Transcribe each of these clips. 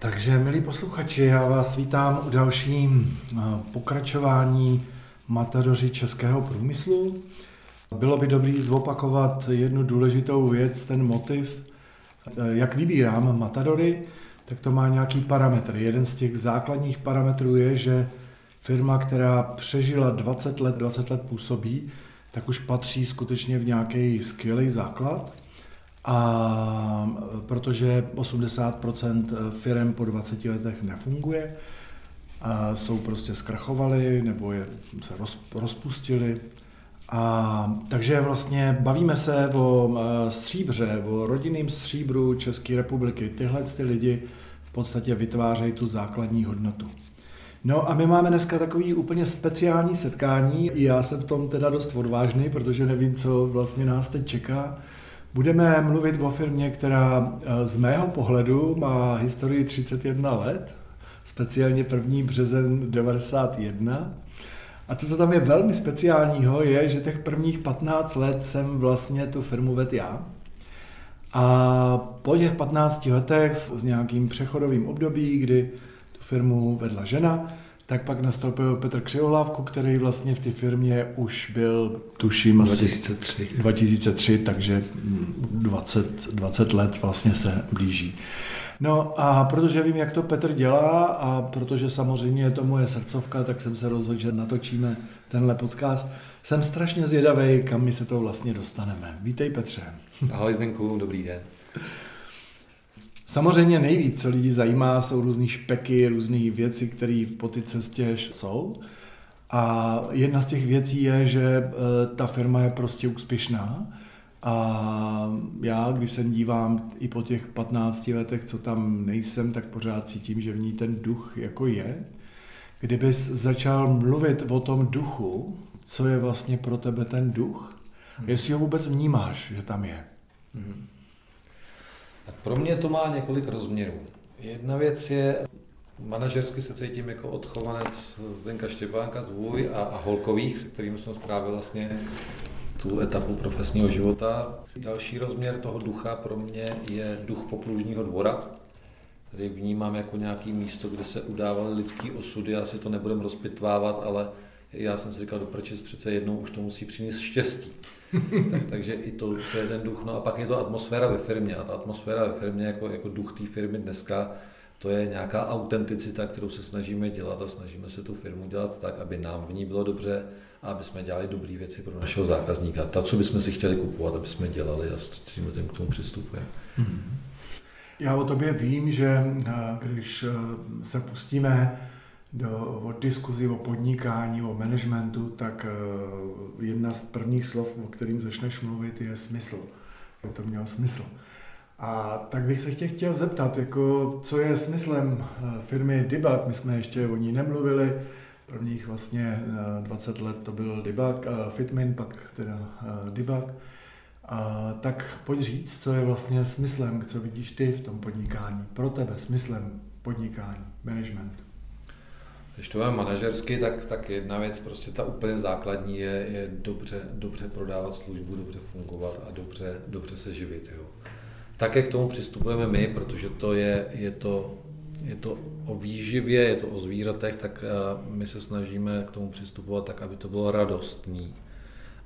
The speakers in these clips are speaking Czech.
Takže, milí posluchači, já vás vítám u dalším eh, pokračování Matadoři českého průmyslu. Bylo by dobré zopakovat jednu důležitou věc, ten motiv. Eh, jak vybírám Matadory, tak to má nějaký parametr. Jeden z těch základních parametrů je, že firma, která přežila 20 let, 20 let působí, tak už patří skutečně v nějaký skvělý základ. A protože 80% firm po 20 letech nefunguje, a jsou prostě zkrachovaly nebo je, se roz, rozpustili. A, takže vlastně bavíme se o stříbře, o rodinném stříbru České republiky. Tyhle ty lidi v podstatě vytvářejí tu základní hodnotu. No a my máme dneska takový úplně speciální setkání. Já jsem v tom teda dost odvážný, protože nevím, co vlastně nás teď čeká. Budeme mluvit o firmě, která eh, z mého pohledu má historii 31 let, speciálně 1. březen 91. A to, co tam je velmi speciálního, je, že těch prvních 15 let jsem vlastně tu firmu vedl já. A po těch 15 letech s nějakým přechodovým období, kdy tu firmu vedla žena, tak pak nastoupil Petr Křivohlávku, který vlastně v té firmě už byl, tuším, 2003. asi 2003, takže 20, 20 let vlastně se blíží. No a protože vím, jak to Petr dělá a protože samozřejmě je to moje srdcovka, tak jsem se rozhodl, že natočíme tenhle podcast. Jsem strašně zvědavý, kam my se to vlastně dostaneme. Vítej Petře. Ahoj Zdenku, dobrý den. Samozřejmě nejvíc, co lidi zajímá, jsou různé špeky, různé věci, které po té cestě jsou. A jedna z těch věcí je, že e, ta firma je prostě úspěšná. A já, když se dívám i po těch 15 letech, co tam nejsem, tak pořád cítím, že v ní ten duch jako je. Kdybys začal mluvit o tom duchu, co je vlastně pro tebe ten duch, hmm. jestli ho vůbec vnímáš, že tam je. Hmm. Tak pro mě to má několik rozměrů. Jedna věc je, manažersky se cítím jako odchovanec Zdenka Štěpánka, tvůj a, a Holkových, se kterými jsem strávil vlastně tu etapu profesního života. Další rozměr toho ducha pro mě je duch poplužního dvora, který vnímám jako nějaký místo, kde se udávaly lidský osudy. Asi to nebudeme rozpitvávat, ale já jsem si říkal, doproč přece jednou už to musí přinést štěstí. tak, takže i to, to je ten duch. No a pak je to atmosféra ve firmě. A ta atmosféra ve firmě jako, jako duch té firmy dneska, to je nějaká autenticita, kterou se snažíme dělat a snažíme se tu firmu dělat tak, aby nám v ní bylo dobře a aby jsme dělali dobré věci pro našeho zákazníka. Ta, co bychom si chtěli kupovat, aby jsme dělali a s tím k tomu přistupujeme. Mm-hmm. Já o tobě vím, že eh, když eh, se pustíme do, o diskuzi o podnikání, o managementu, tak uh, jedna z prvních slov, o kterým začneš mluvit, je smysl. Je to mělo smysl. A tak bych se tě chtěl zeptat, jako, co je smyslem uh, firmy Debug, my jsme ještě o ní nemluvili, prvních vlastně uh, 20 let to byl Debug, Fitmin, pak teda Debug. A tak pojď říct, co je vlastně smyslem, co vidíš ty v tom podnikání, pro tebe smyslem podnikání, managementu. Když to je manažersky, tak, tak jedna věc, prostě ta úplně základní je, je dobře, dobře prodávat službu, dobře fungovat a dobře, dobře se živit. Jo. Tak, jak k tomu přistupujeme my, protože to je, je, to, je to o výživě, je to o zvířatech, tak eh, my se snažíme k tomu přistupovat tak, aby to bylo radostný.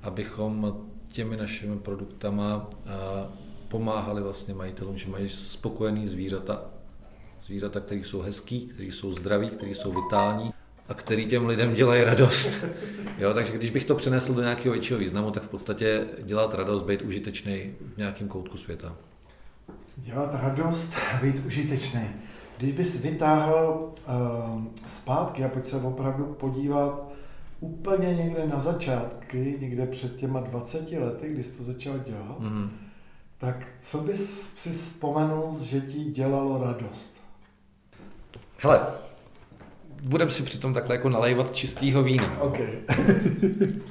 Abychom těmi našimi produktama eh, pomáhali vlastně majitelům, že mají spokojený zvířata Zvířata, které jsou hezký, které jsou zdraví, které jsou vitální a který těm lidem dělají radost. Jo, takže když bych to přenesl do nějakého většího významu, tak v podstatě dělat radost, být užitečný v nějakém koutku světa. Dělat radost, být užitečný. Když bys vytáhl uh, zpátky a pojď se opravdu podívat úplně někde na začátky, někde před těma 20 lety, kdy jsi to začal dělat, mm-hmm. tak co bys si vzpomenul, že ti dělalo radost? Hele, budem si přitom takhle jako nalejvat čistýho vína. Okay.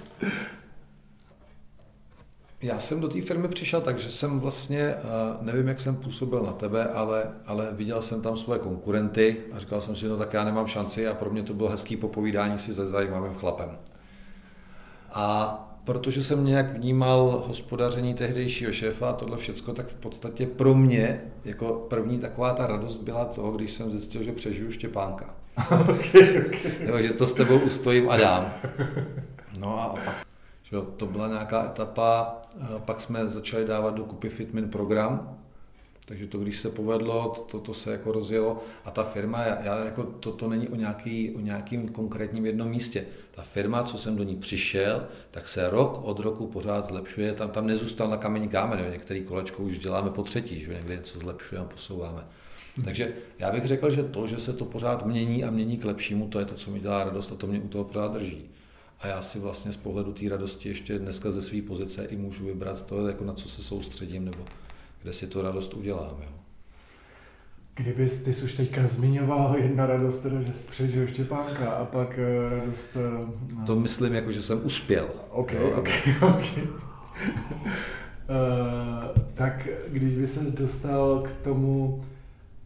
Já jsem do té firmy přišel tak, že jsem vlastně, eh, nevím, jak jsem působil na tebe, ale, ale viděl jsem tam svoje konkurenty a říkal jsem si, no tak já nemám šanci a pro mě to bylo hezký popovídání si se zajímavým chlapem. A protože jsem nějak vnímal hospodaření tehdejšího šéfa a tohle všecko, tak v podstatě pro mě jako první taková ta radost byla toho, když jsem zjistil, že přežiju Štěpánka. okay, okay. Jo, že to s tebou ustojím a dám. No a pak že to byla nějaká etapa, pak jsme začali dávat do kupy Fitmin program, takže to, když se povedlo, to, to se jako rozjelo a ta firma, já, jako to, to není o, nějaký, o nějakým konkrétním jednom místě. Ta firma, co jsem do ní přišel, tak se rok od roku pořád zlepšuje, tam, tam nezůstal na kamení kámen, jo. některý kolečko už děláme po třetí, že někde něco zlepšujeme, posouváme. Hmm. Takže já bych řekl, že to, že se to pořád mění a mění k lepšímu, to je to, co mi dělá radost a to mě u toho pořád drží. A já si vlastně z pohledu té radosti ještě dneska ze své pozice i můžu vybrat to, jako na co se soustředím nebo kde si tu radost udělám. Jo. Kdybys, ty jsi už teďka zmiňoval jedna radost, teda, že jsi přežil Štěpánka a pak uh, radost... Uh, to myslím jako, že jsem uspěl. Ok, jo, ok, ok. uh, tak když by ses dostal k tomu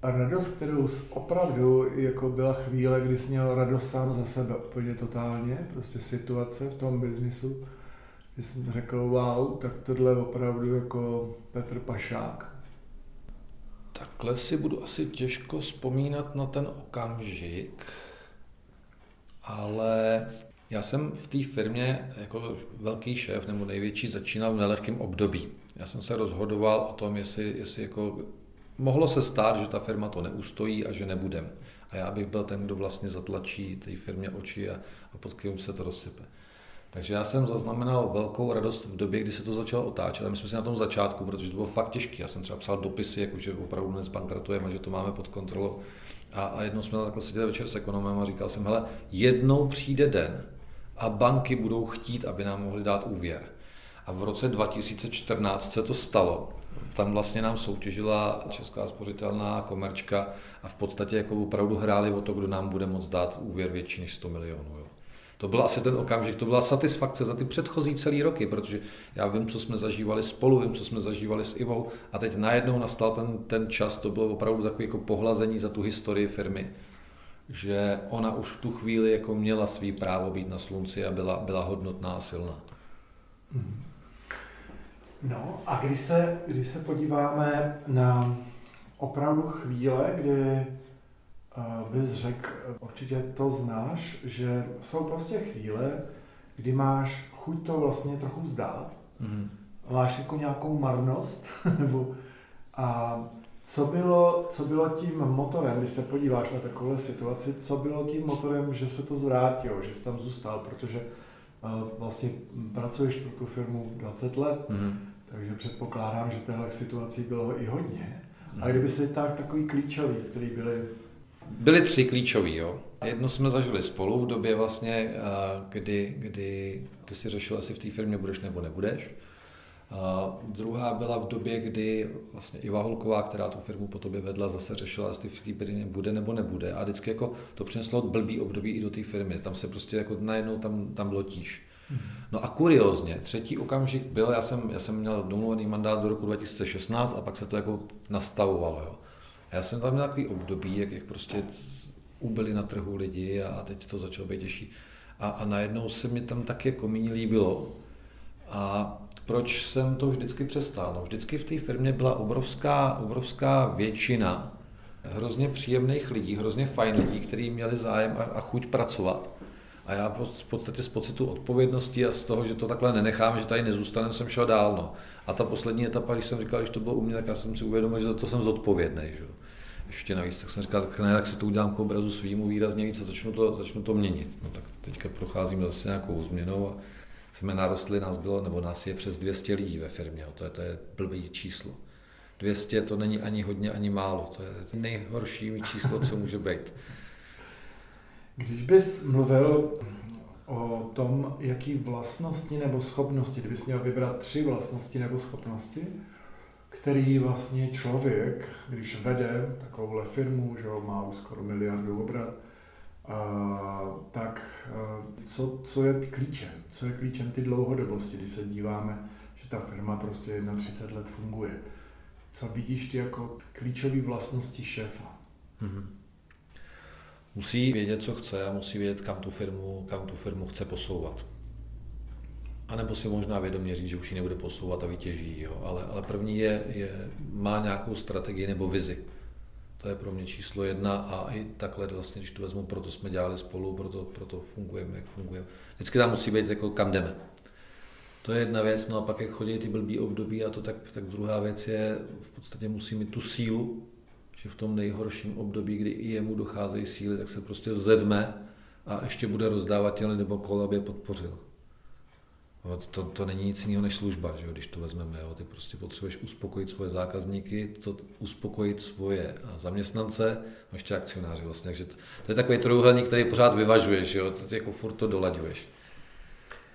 radost, kterou jsi opravdu, jako byla chvíle, kdy jsi měl radost sám za sebe úplně totálně, prostě situace v tom biznisu, kdy jsem řekl, wow, tak tohle je opravdu jako Petr Pašák. Takhle si budu asi těžko vzpomínat na ten okamžik, ale já jsem v té firmě jako velký šéf nebo největší začínal v nelehkém období. Já jsem se rozhodoval o tom, jestli, jestli jako mohlo se stát, že ta firma to neustojí a že nebudem. A já bych byl ten, kdo vlastně zatlačí té firmě oči a, a pod kým se to rozsype. Takže já jsem zaznamenal velkou radost v době, kdy se to začalo otáčet. A my jsme si na tom začátku, protože to bylo fakt těžké. Já jsem třeba psal dopisy, jako že opravdu dnes bankrotujeme, že to máme pod kontrolou. A, a jednou jsme takhle seděli večer s ekonomem a říkal jsem, hele, jednou přijde den a banky budou chtít, aby nám mohli dát úvěr. A v roce 2014 se to stalo. Tam vlastně nám soutěžila Česká spořitelná komerčka a v podstatě jako opravdu hráli o to, kdo nám bude moct dát úvěr větší než 100 milionů. Jo. To byl asi ten okamžik, to byla satisfakce za ty předchozí celý roky, protože já vím, co jsme zažívali spolu, vím, co jsme zažívali s Ivou a teď najednou nastal ten, ten čas, to bylo opravdu takový jako pohlazení za tu historii firmy, že ona už v tu chvíli jako měla svý právo být na slunci a byla, byla hodnotná a silná. Mhm. No a když se, když se podíváme na opravdu chvíle, kdy bys řekl, určitě to znáš, že jsou prostě chvíle, kdy máš chuť to vlastně trochu vzdát, mm-hmm. máš jako nějakou marnost, nebo a co bylo, co bylo tím motorem, když se podíváš na takovou situaci, co bylo tím motorem, že se to zvrátilo, že jsi tam zůstal, protože uh, vlastně pracuješ pro tu firmu 20 let, mm-hmm. takže předpokládám, že téhle situací bylo i hodně. Mm-hmm. A mhm. kdyby si tak takový klíčový, který byly Byly tři klíčový, jo. Jednu jsme zažili spolu v době vlastně, kdy, kdy ty si řešil, jestli v té firmě budeš nebo nebudeš. A druhá byla v době, kdy vlastně Iva Holková, která tu firmu po tobě vedla, zase řešila, jestli v té firmě bude nebo nebude. A vždycky jako to přineslo blbý období i do té firmy. Tam se prostě jako najednou tam, tam bylo tíž. No a kuriozně, třetí okamžik byl, já jsem, já jsem měl domluvený mandát do roku 2016 a pak se to jako nastavovalo. Jo. Já jsem tam měl takový období, jak, jak prostě ubyli na trhu lidi a, a teď to začalo být těžší. A, a najednou se mi tam tak jako méně líbilo. A proč jsem to vždycky přestal? No, vždycky v té firmě byla obrovská, obrovská většina hrozně příjemných lidí, hrozně fajn lidí, kteří měli zájem a, a chuť pracovat. A já v podstatě z pocitu odpovědnosti a z toho, že to takhle nenechám, že tady nezůstanem, jsem šel dál. No. A ta poslední etapa, když jsem říkal, že to bylo u mě, tak já jsem si uvědomil, že za to jsem zodpovědný. Že? Ještě navíc, tak jsem říkal, tak ne, tak si to udělám k obrazu svýmu výrazně víc a začnu to, začnu to měnit. No tak teďka procházíme zase nějakou změnou a jsme narostli, nás bylo, nebo nás je přes 200 lidí ve firmě, to je, to je blbý číslo. 200 to není ani hodně, ani málo, to je nejhorší číslo, co může být. Když bys mluvil o tom, jaký vlastnosti nebo schopnosti, kdybys měl vybrat tři vlastnosti nebo schopnosti, který vlastně člověk, když vede takovouhle firmu, že má už skoro miliardu obrat, a, tak a, co, co je klíčem? Co je klíčem ty dlouhodobosti, když se díváme, že ta firma prostě 31 let funguje? Co vidíš ty jako klíčové vlastnosti šéfa? Mm-hmm musí vědět, co chce a musí vědět, kam tu firmu, kam tu firmu chce posouvat. A nebo si možná vědomě říct, že už ji nebude posouvat a vytěží. Jo. Ale, ale první je, je, má nějakou strategii nebo vizi. To je pro mě číslo jedna a i takhle vlastně, když to vezmu, proto jsme dělali spolu, proto, proto fungujeme, jak fungujeme. Vždycky tam musí být jako kam jdeme. To je jedna věc, no a pak jak chodí ty blbý období a to tak, tak druhá věc je, v podstatě musí mít tu sílu, že v tom nejhorším období, kdy i jemu docházejí síly, tak se prostě vzedme a ještě bude rozdávat těle nebo je podpořil. No, to, to není nic jiného než služba, že jo, když to vezmeme. Jo. Ty prostě potřebuješ uspokojit svoje zákazníky, to, uspokojit svoje zaměstnance a ještě akcionáři vlastně. Takže to, to je takový trojuhelník, který pořád vyvažuješ, jo, to, jako furt to dolaďuješ.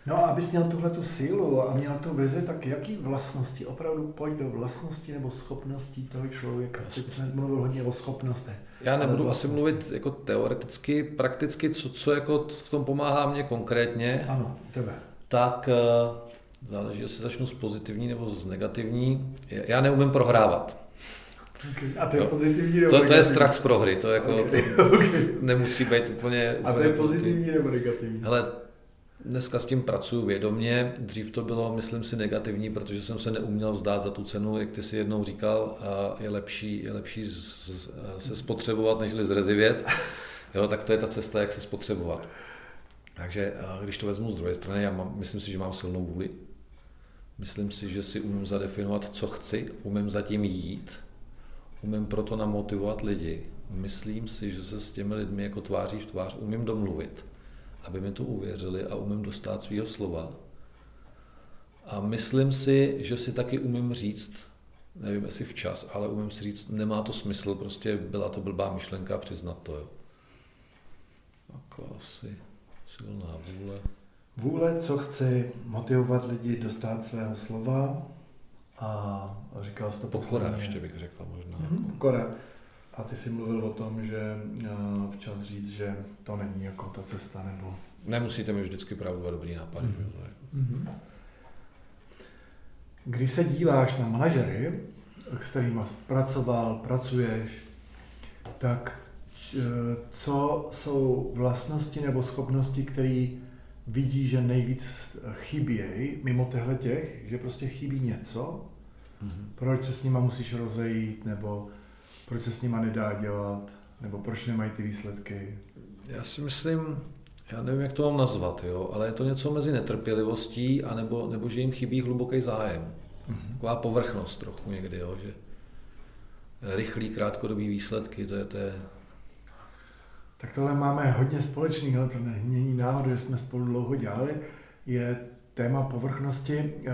No a abys měl tuhle tu sílu a měl tu vizi, tak jaký vlastnosti, opravdu pojď do vlastnosti nebo schopností toho člověka. Teď jsem mluvil hodně o schopnostech. Já nebudu asi mluvit jako teoreticky, prakticky, co, co jako v tom pomáhá mě konkrétně. Ano, tebe. Tak eh, záleží, jestli začnu z pozitivní nebo z negativní. Já neumím prohrávat. Okay. A to je pozitivní nebo to, negativní? to je strach z prohry, to, jako, okay. to okay. nemusí být úplně... A to je pozitivní nebo negativní? Hele, Dneska s tím pracuji vědomě, dřív to bylo, myslím si, negativní, protože jsem se neuměl vzdát za tu cenu, jak ty si jednou říkal, je lepší, je lepší z, z, se spotřebovat, než zrezivět, jo, tak to je ta cesta, jak se spotřebovat. Takže když to vezmu z druhé strany, já mám, myslím si, že mám silnou vůli, myslím si, že si umím zadefinovat, co chci, umím zatím jít, umím proto namotivovat lidi, myslím si, že se s těmi lidmi jako tváří v tvář umím domluvit, aby mi to uvěřili a umím dostat svého slova. A myslím si, že si taky umím říct, nevím jestli včas, ale umím si říct, nemá to smysl, prostě byla to blbá myšlenka, přiznat to. Jo. Jako asi silná vůle. Vůle, co chci motivovat lidi dostat svého slova a říkal jsi to Pokora ještě bych řekl možná. Mm-hmm, pokora. A ty jsi mluvil o tom, že eh, včas říct, že to není jako ta cesta, nebo... Nemusíte mi vždycky pravdu a dobrý nápad. Mm-hmm. Mm-hmm. Když se díváš na manažery, s kterými pracoval, pracuješ, tak co jsou vlastnosti nebo schopnosti, které vidí, že nejvíc chybějí mimo těchto těch, že prostě chybí něco, mm-hmm. proč se s nima musíš rozejít, nebo proč se s nima nedá dělat, nebo proč nemají ty výsledky? Já si myslím, já nevím, jak to mám nazvat, jo, ale je to něco mezi netrpělivostí a nebo, nebo že jim chybí hluboký zájem. Mm-hmm. Taková povrchnost trochu někdy, jo, že rychlý, krátkodobý výsledky, to je, to je... Tak tohle máme hodně společného, to není náhoda, že jsme spolu dlouho dělali, je téma povrchnosti eh,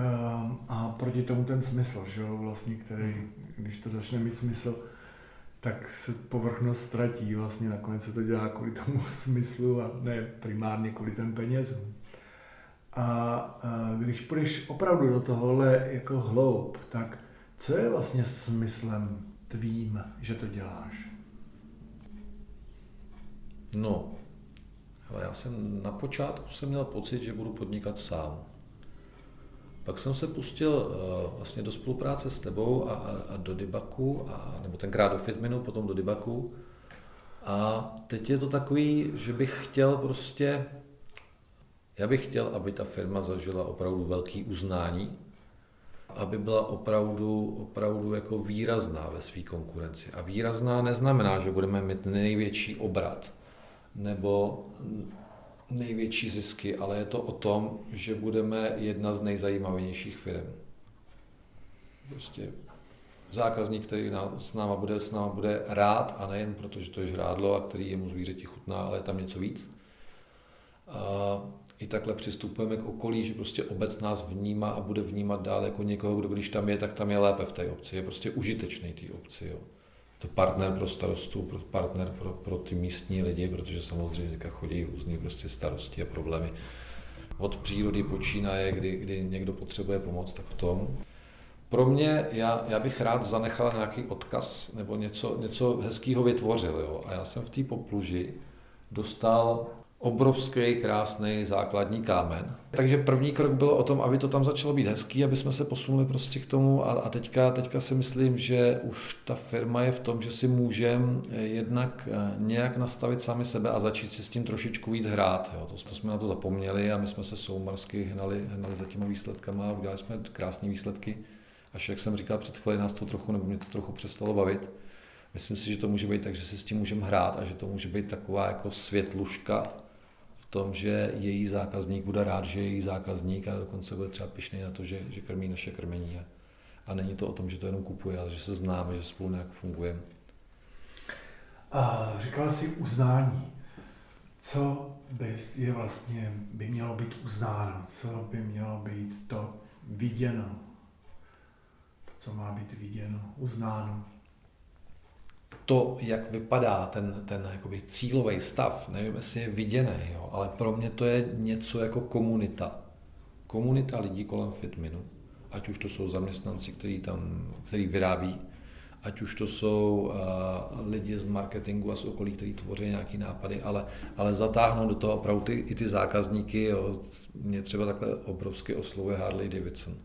a proti tomu ten smysl, že jo, vlastně, který, když to začne mít smysl, tak se povrchnost ztratí. Vlastně nakonec se to dělá kvůli tomu smyslu a ne primárně kvůli těm penězům. A, a když půjdeš opravdu do tohohle jako hloub, tak co je vlastně smyslem tvým, že to děláš? No, ale já jsem na počátku jsem měl pocit, že budu podnikat sám. Pak jsem se pustil uh, vlastně do spolupráce s tebou a, a, a do Dybaku, a, nebo tenkrát do Fitminu, potom do Dybaku. A teď je to takový, že bych chtěl prostě, já bych chtěl, aby ta firma zažila opravdu velký uznání, aby byla opravdu, opravdu jako výrazná ve své konkurenci. A výrazná neznamená, že budeme mít největší obrat, nebo největší zisky, ale je to o tom, že budeme jedna z nejzajímavějších firm. Prostě zákazník, který s náma bude, s náma bude rád a nejen proto, že to je žrádlo a který jemu zvířeti chutná, ale je tam něco víc. A i takhle přistupujeme k okolí, že prostě obec nás vnímá a bude vnímat dál jako někoho, kdo když tam je, tak tam je lépe v té obci. Je prostě užitečný té obci. Jo to partner pro starostu, pro partner pro, pro ty místní lidi, protože samozřejmě chodí různý prostě starosti a problémy. Od přírody počínaje, kdy, kdy někdo potřebuje pomoc, tak v tom. Pro mě, já, já bych rád zanechal nějaký odkaz nebo něco, něco hezkého vytvořil. Jo? A já jsem v té popluži dostal obrovský, krásný základní kámen. Takže první krok bylo o tom, aby to tam začalo být hezký, aby jsme se posunuli prostě k tomu a, a teďka, teďka si myslím, že už ta firma je v tom, že si můžeme jednak eh, nějak nastavit sami sebe a začít si s tím trošičku víc hrát. Jo. To, to jsme na to zapomněli a my jsme se soumarsky hnali, hnali za těma výsledkama a udělali jsme krásné výsledky. Až jak jsem říkal před chvíli, nás to trochu, nebo mě to trochu přestalo bavit. Myslím si, že to může být tak, že si s tím můžeme hrát a že to může být taková jako světluška tom, že její zákazník bude rád, že je její zákazník a dokonce bude třeba pišný na to, že, že krmí naše krmení. A, a není to o tom, že to jenom kupuje, ale že se známe, že spolu nějak fungujeme. A říkal jsi uznání. Co by je vlastně by mělo být uznáno? Co by mělo být to viděno? co má být viděno, uznáno? To, jak vypadá ten, ten jakoby cílový stav, nevím, jestli je viděný, jo, ale pro mě to je něco jako komunita. Komunita lidí kolem Fitminu, ať už to jsou zaměstnanci, který tam, který vyrábí, ať už to jsou uh, lidi z marketingu a z okolí, kteří tvoří nějaké nápady, ale, ale zatáhnout do toho opravdu ty, i ty zákazníky. Jo. Mě třeba takhle obrovsky oslovuje Harley Davidson.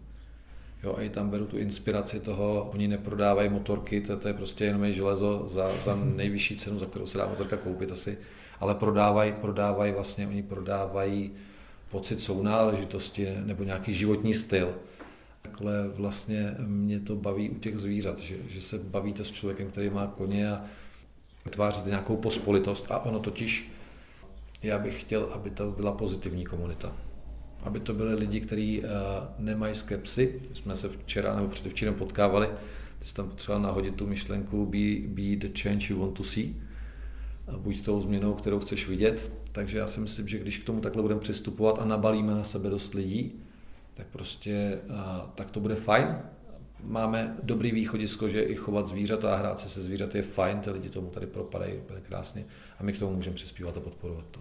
Jo, a i tam beru tu inspiraci toho, oni neprodávají motorky, to, to je prostě jenom je železo za, za nejvyšší cenu, za kterou se dá motorka koupit asi, ale prodávají, prodávají vlastně, oni prodávají pocit sounáležitosti nebo nějaký životní styl. Takhle vlastně mě to baví u těch zvířat, že, že se bavíte s člověkem, který má koně a vytváříte nějakou pospolitost a ono totiž, já bych chtěl, aby to byla pozitivní komunita aby to byly lidi, kteří uh, nemají skepsy. Jsme se včera nebo předevčírem potkávali, ty jsi tam potřeboval nahodit tu myšlenku be, be the change you want to see. Buď tou změnou, kterou chceš vidět. Takže já si myslím, že když k tomu takhle budeme přistupovat a nabalíme na sebe dost lidí, tak prostě uh, tak to bude fajn. Máme dobrý východisko, že i chovat zvířata a hrát se se zvířaty je fajn, ty lidi tomu tady propadají úplně krásně a my k tomu můžeme přispívat a podporovat to.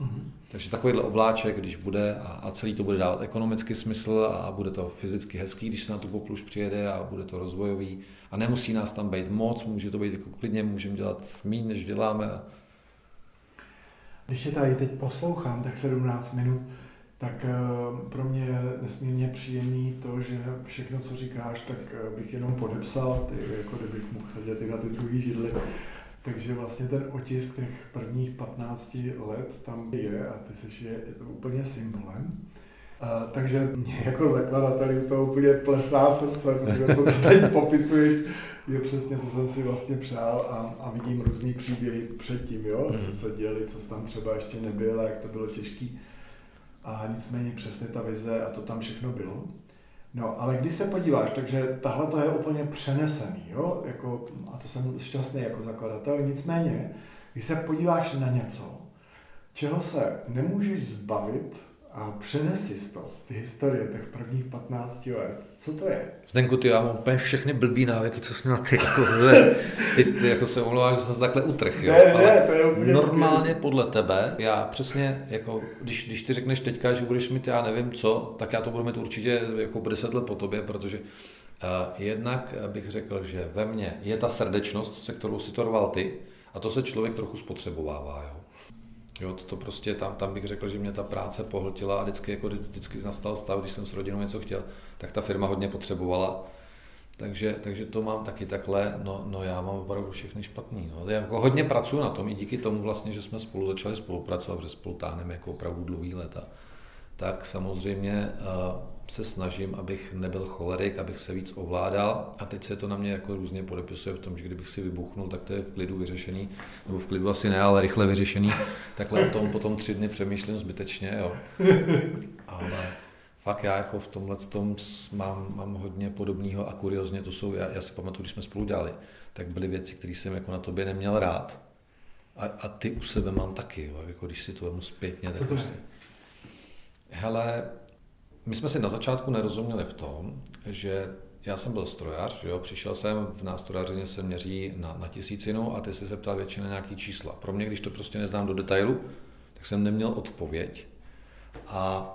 Mm-hmm. Takže takovýhle obláček, když bude a, a celý to bude dávat ekonomický smysl a bude to fyzicky hezký, když se na tu popluš přijede a bude to rozvojový a nemusí nás tam být moc, může to být jako klidně, můžeme dělat méně, než děláme. Když tě tady teď poslouchám, tak 17 minut, tak eh, pro mě je nesmírně příjemný to, že všechno, co říkáš, tak eh, bych jenom podepsal, ty, jako kdybych mohl sedět i na ty druhý židly. Takže vlastně ten otisk těch prvních 15 let tam je a ty seš je, je to úplně symbolem. A, takže mě jako zakladateli to úplně plesá srdce, protože to, co tady popisuješ, je přesně, co jsem si vlastně přál a, a vidím různý příběhy předtím, jo, co mhm. se děli, co tam třeba ještě nebylo, jak to bylo těžký. A nicméně přesně ta vize a to tam všechno bylo. No, ale když se podíváš, takže tahle to je úplně přenesený, jo? Jako, a to jsem šťastný jako zakladatel, nicméně, když se podíváš na něco, čeho se nemůžeš zbavit, a přenesi to z ty historie těch prvních 15 let. Co to je? Zdenku, ty, já mám úplně všechny blbý návyky, co jsi na ty, jako, ty, ty jako se omlouváš, že jsem se takhle utrh, jo? Ne, Ale ne, to je úplně normálně skvělý. podle tebe, já přesně, jako, když, když ty řekneš teďka, že budeš mít já nevím co, tak já to budu mít určitě jako 10 let po tobě, protože uh, jednak bych řekl, že ve mně je ta srdečnost, se kterou si to rval ty, a to se člověk trochu spotřebovává, jo? Jo, to, prostě tam, tam bych řekl, že mě ta práce pohltila a vždycky, jako vždycky nastal stav, když jsem s rodinou něco chtěl, tak ta firma hodně potřebovala. Takže, takže to mám taky takhle, no, no já mám opravdu všechny špatný. No. Já jako hodně pracuji na tom i díky tomu vlastně, že jsme spolu začali spolupracovat, že spolu táhneme jako opravdu dlouhý leta. Tak samozřejmě uh, se snažím, abych nebyl cholerik, abych se víc ovládal a teď se to na mě jako různě podepisuje v tom, že kdybych si vybuchnul, tak to je v klidu vyřešený, nebo v klidu asi ne, ale rychle vyřešený, takhle o tom potom tři dny přemýšlím zbytečně, jo. Ale fakt já jako v tomhle tom mám, mám hodně podobného a kuriozně to jsou, já, já si pamatuju, když jsme spolu dělali, tak byly věci, které jsem jako na tobě neměl rád. A, a ty u sebe mám taky, jo, jako když si to vemu zpětně. Tak prostě. Hele, my jsme si na začátku nerozuměli v tom, že já jsem byl strojař, že jo, přišel jsem, v nástrojařině se měří na, na tisícinu a ty si se ptal většinou nějaký čísla. Pro mě, když to prostě neznám do detailu, tak jsem neměl odpověď. A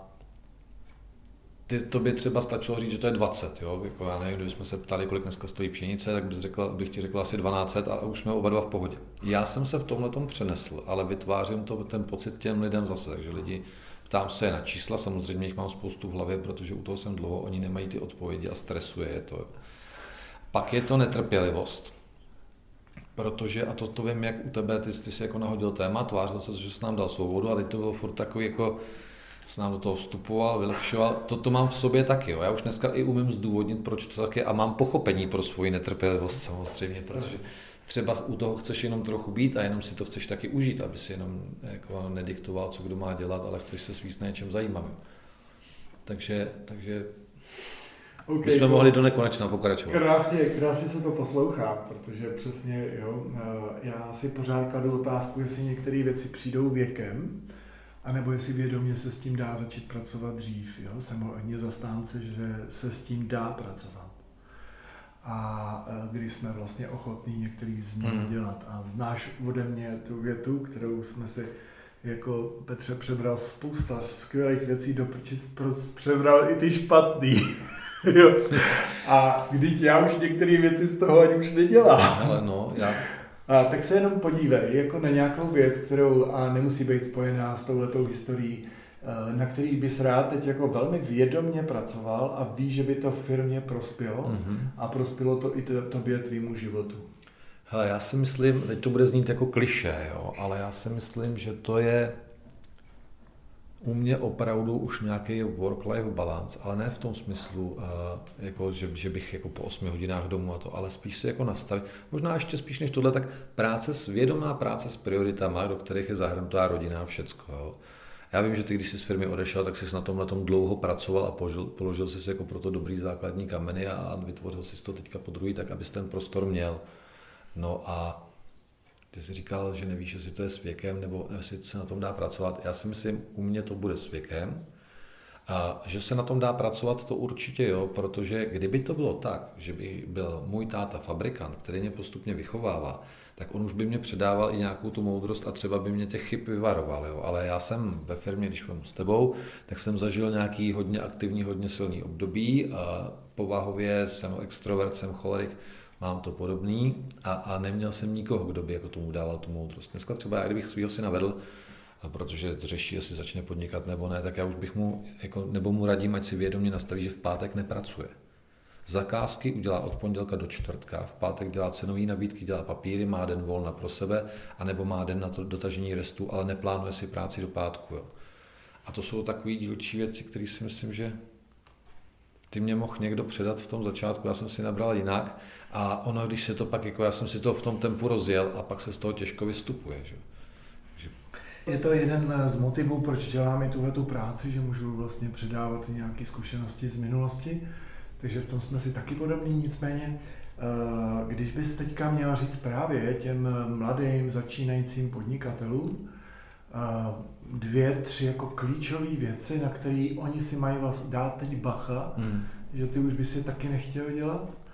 ty, to by třeba stačilo říct, že to je 20, jo? Jako já nevím, kdybychom se ptali, kolik dneska stojí pšenice, tak bych, řekla, bych ti řekl asi 12 a už jsme oba dva v pohodě. Já jsem se v tomhle tom přenesl, ale vytvářím to, ten pocit těm lidem zase, takže lidi ptám se na čísla, samozřejmě jich mám spoustu v hlavě, protože u toho jsem dlouho, oni nemají ty odpovědi a stresuje je to. Pak je to netrpělivost, protože, a to, to vím, jak u tebe, ty, ty jsi jako nahodil téma, tvářil se, že jsi nám dal svobodu a teď to bylo furt takový jako, s nám do toho vstupoval, vylepšoval. To, to mám v sobě taky. Jo. Já už dneska i umím zdůvodnit, proč to tak je a mám pochopení pro svoji netrpělivost samozřejmě, protože třeba u toho chceš jenom trochu být a jenom si to chceš taky užít, aby si jenom jako nediktoval, co kdo má dělat, ale chceš se svíst na něčem zajímavým. Takže, takže Okay, jsme to... mohli do nekonečna pokračovat. Krásně, krásně se to poslouchá, protože přesně, jo, eh, já si pořád kladu otázku, jestli některé věci přijdou věkem, anebo jestli vědomě se s tím dá začít pracovat dřív. Jo? Jsem hodně zastánce, že se s tím dá pracovat. A eh, když jsme vlastně ochotní některý změny hmm. dělat. A znáš ode mě tu větu, kterou jsme si jako Petře přebral spousta skvělých věcí do přebral i ty špatný. jo. A když já už některé věci z toho ani už nedělám. Ale no, já... A, tak se jenom podívej jako na nějakou věc, kterou a nemusí být spojená s touhletou historií, na který bys rád teď jako velmi vědomně pracoval a ví, že by to firmě prospělo mm-hmm. a prospělo to i tobě, tvýmu životu. Hele, já si myslím, teď to bude znít jako kliše, jo, ale já si myslím, že to je u mě opravdu už nějaký work-life balance, ale ne v tom smyslu, eh, jako, že, že bych jako po 8 hodinách domů a to, ale spíš si jako nastavit, možná ještě spíš než tohle, tak práce, svědomá práce s prioritama, do kterých je zahrnutá rodina a všecko. Jo. Já vím, že ty, když jsi z firmy odešel, tak jsi na tom na tom dlouho pracoval a položil, položil jsi jako pro to dobrý základní kameny a, a vytvořil jsi to teďka po druhý, tak abys ten prostor měl. No a ty jsi říkal, že nevíš, jestli to je s věkem, nebo jestli se na tom dá pracovat. Já si myslím, u mě to bude s věkem. A že se na tom dá pracovat, to určitě jo, protože kdyby to bylo tak, že by byl můj táta fabrikant, který mě postupně vychovává, tak on už by mě předával i nějakou tu moudrost a třeba by mě těch chyb vyvaroval. Jo. Ale já jsem ve firmě, když jsem s tebou, tak jsem zažil nějaký hodně aktivní, hodně silný období. A povahově jsem extrovert, jsem cholerik, mám to podobný a, a neměl jsem nikoho, kdo by jako tomu dával tu moudrost. Dneska třeba, já kdybych svého syna vedl, protože řeší, jestli začne podnikat nebo ne, tak já už bych mu, jako, nebo mu radím, ať si vědomě nastaví, že v pátek nepracuje. Zakázky udělá od pondělka do čtvrtka, v pátek dělá cenové nabídky, dělá papíry, má den volna pro sebe, anebo má den na to dotažení restu, ale neplánuje si práci do pátku. Jo. A to jsou takové dílčí věci, které si myslím, že ty mě mohl někdo předat v tom začátku, já jsem si nabral jinak a ono, když se to pak, jako já jsem si to v tom tempu rozjel a pak se z toho těžko vystupuje. Že? Je to jeden z motivů, proč děláme tuhle tu práci, že můžu vlastně předávat nějaké zkušenosti z minulosti, takže v tom jsme si taky podobní, nicméně eh, když bys teďka měla říct právě těm mladým začínajícím podnikatelům, eh, dvě, tři jako klíčové věci, na které oni si mají vlastně dát teď bacha, hmm. že ty už by si taky nechtěl dělat,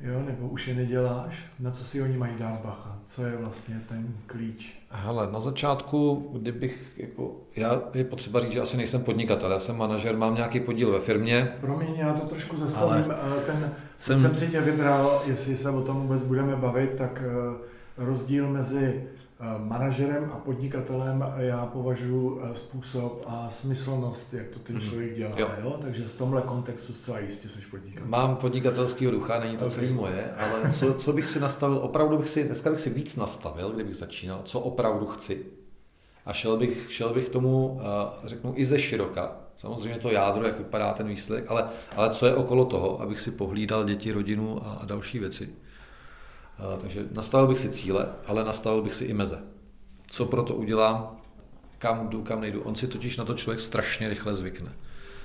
jo, nebo už je neděláš, na co si oni mají dát bacha, co je vlastně ten klíč? Hele, na začátku, kdybych, jako, já je potřeba říct, že asi nejsem podnikatel, já jsem manažer, mám nějaký podíl ve firmě. Promiň, já to trošku zastavím, ale ten, jsem... jsem si tě vybral, jestli se o tom vůbec budeme bavit, tak eh, rozdíl mezi Eh, manažerem a podnikatelem já považuji eh, způsob a smyslnost, jak to ten mhm. člověk dělá. Jo. Jo? Takže v tomhle kontextu zcela jistě jsi podnikatel. Mám podnikatelského ducha, není to okay. celý moje, ale co, co bych si nastavil, opravdu bych si, dneska bych si víc nastavil, kdybych začínal, co opravdu chci. A šel bych, šel bych tomu, eh, řeknu, i ze široka. Samozřejmě to jádro, jak vypadá ten výsledek, ale, ale co je okolo toho, abych si pohlídal děti, rodinu a, a další věci. Takže nastavil bych si cíle, ale nastavil bych si i meze. Co pro to udělám, kam jdu, kam nejdu. On si totiž na to člověk strašně rychle zvykne.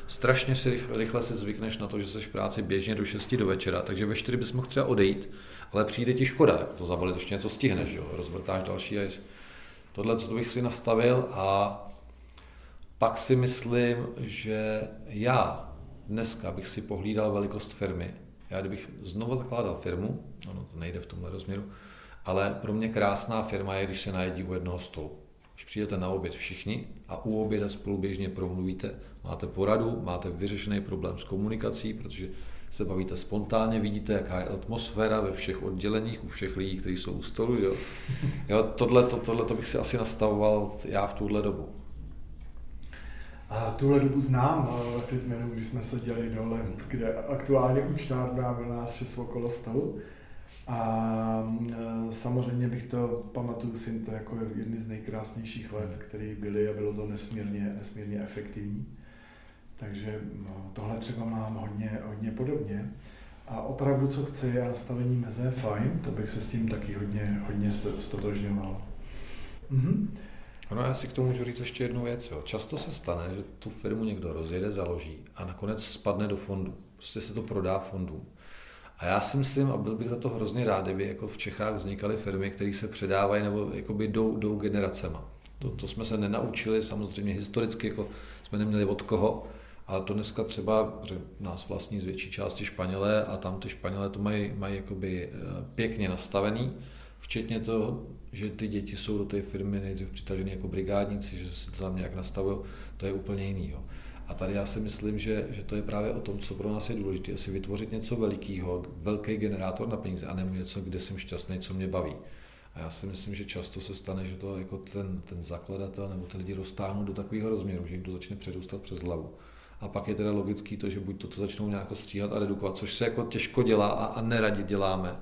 Strašně si rychle, rychle si zvykneš na to, že jsi v práci běžně do 6 do večera, takže ve 4 bys mohl třeba odejít, ale přijde ti škoda, jako to zabalit, ještě něco stihneš, jo? rozvrtáš další a tohle, co bych si nastavil a pak si myslím, že já dneska bych si pohlídal velikost firmy já kdybych znovu zakládal firmu, ono to nejde v tomhle rozměru, ale pro mě krásná firma je, když se najedí u jednoho stolu. když přijdete na oběd všichni a u oběda spolu běžně promluvíte, máte poradu, máte vyřešený problém s komunikací, protože se bavíte spontánně, vidíte, jaká je atmosféra ve všech odděleních, u všech lidí, kteří jsou u stolu. Že jo? Jo, tohle, to, tohle to bych si asi nastavoval já v tuhle dobu. A tuhle dobu znám ve Fitmenu, když jsme seděli dole, kde aktuálně účtárna byl nás šest okolo stolu. A e, samozřejmě bych to, pamatuju si to jako jedny z nejkrásnějších let, které byly a bylo to nesmírně, nesmírně efektivní. Takže no, tohle třeba mám hodně, hodně podobně. A opravdu, co chci a nastavení meze je fajn, to bych se s tím taky hodně, hodně stotožňoval. Mhm. No já si k tomu můžu říct ještě jednu věc. Jo. Často se stane, že tu firmu někdo rozjede, založí a nakonec spadne do fondu. Prostě se to prodá fondům. A já si myslím, a byl bych za to hrozně rád, kdyby jako v Čechách vznikaly firmy, které se předávají nebo jakoby jdou, jdou generacema. To, to jsme se nenaučili, samozřejmě historicky jako jsme neměli od koho, ale to dneska třeba, že nás vlastní z větší části Španělé a tam ty Španělé to mají, mají jakoby eh, pěkně nastavený, včetně toho, že ty děti jsou do té firmy nejdřív přitažený jako brigádníci, že se to tam nějak nastavují, to je úplně jiný. Jo. A tady já si myslím, že, že to je právě o tom, co pro nás je důležité, asi vytvořit něco velikého, velký generátor na peníze a nebo něco, kde jsem šťastný, co mě baví. A já si myslím, že často se stane, že to jako ten, ten zakladatel nebo ty lidi roztáhnou do takového rozměru, že jim to začne přerůstat přes hlavu. A pak je teda logický to, že buď toto začnou nějak stříhat a redukovat, což se jako těžko dělá a, a neradi děláme,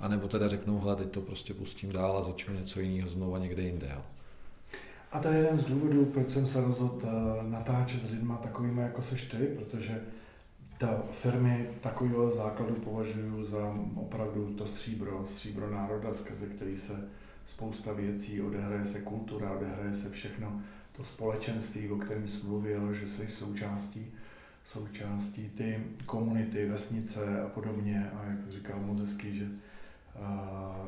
a nebo teda řeknou, hele, teď to prostě pustím dál a začnu něco jiného znova někde jinde. Jo. A to je jeden z důvodů, proč jsem se rozhodl eh, natáčet s lidmi takovými, jako seš ty, protože ta firmy takového základu považuji za opravdu to stříbro, stříbro národa, skrze který se spousta věcí, odehraje se kultura, odehraje se všechno to společenství, o kterém jsi mluvil, že jsi součástí, součástí ty komunity, vesnice a podobně. A jak to říkal moc hezky, že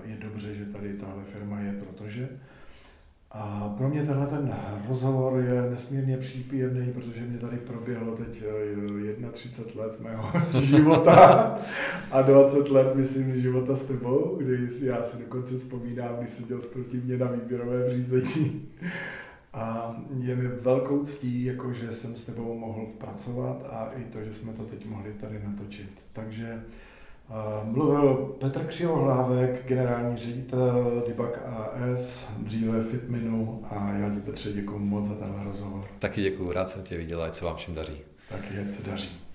je dobře, že tady tahle firma je, protože a pro mě tenhle ten rozhovor je nesmírně přípěvný, protože mě tady proběhlo teď 31 let mého života a 20 let, myslím, života s tebou, kdy já si dokonce vzpomínám, když seděl proti mě na výběrové řízení. A je mi velkou ctí, jako že jsem s tebou mohl pracovat a i to, že jsme to teď mohli tady natočit. Takže Mluvil Petr Křivohlávek, generální ředitel Dibak AS, dříve Fitminu a já ti Petře děkuji moc za tenhle rozhovor. Taky děkuji, rád jsem tě viděl, ať se vám všem daří. Taky, ať se daří.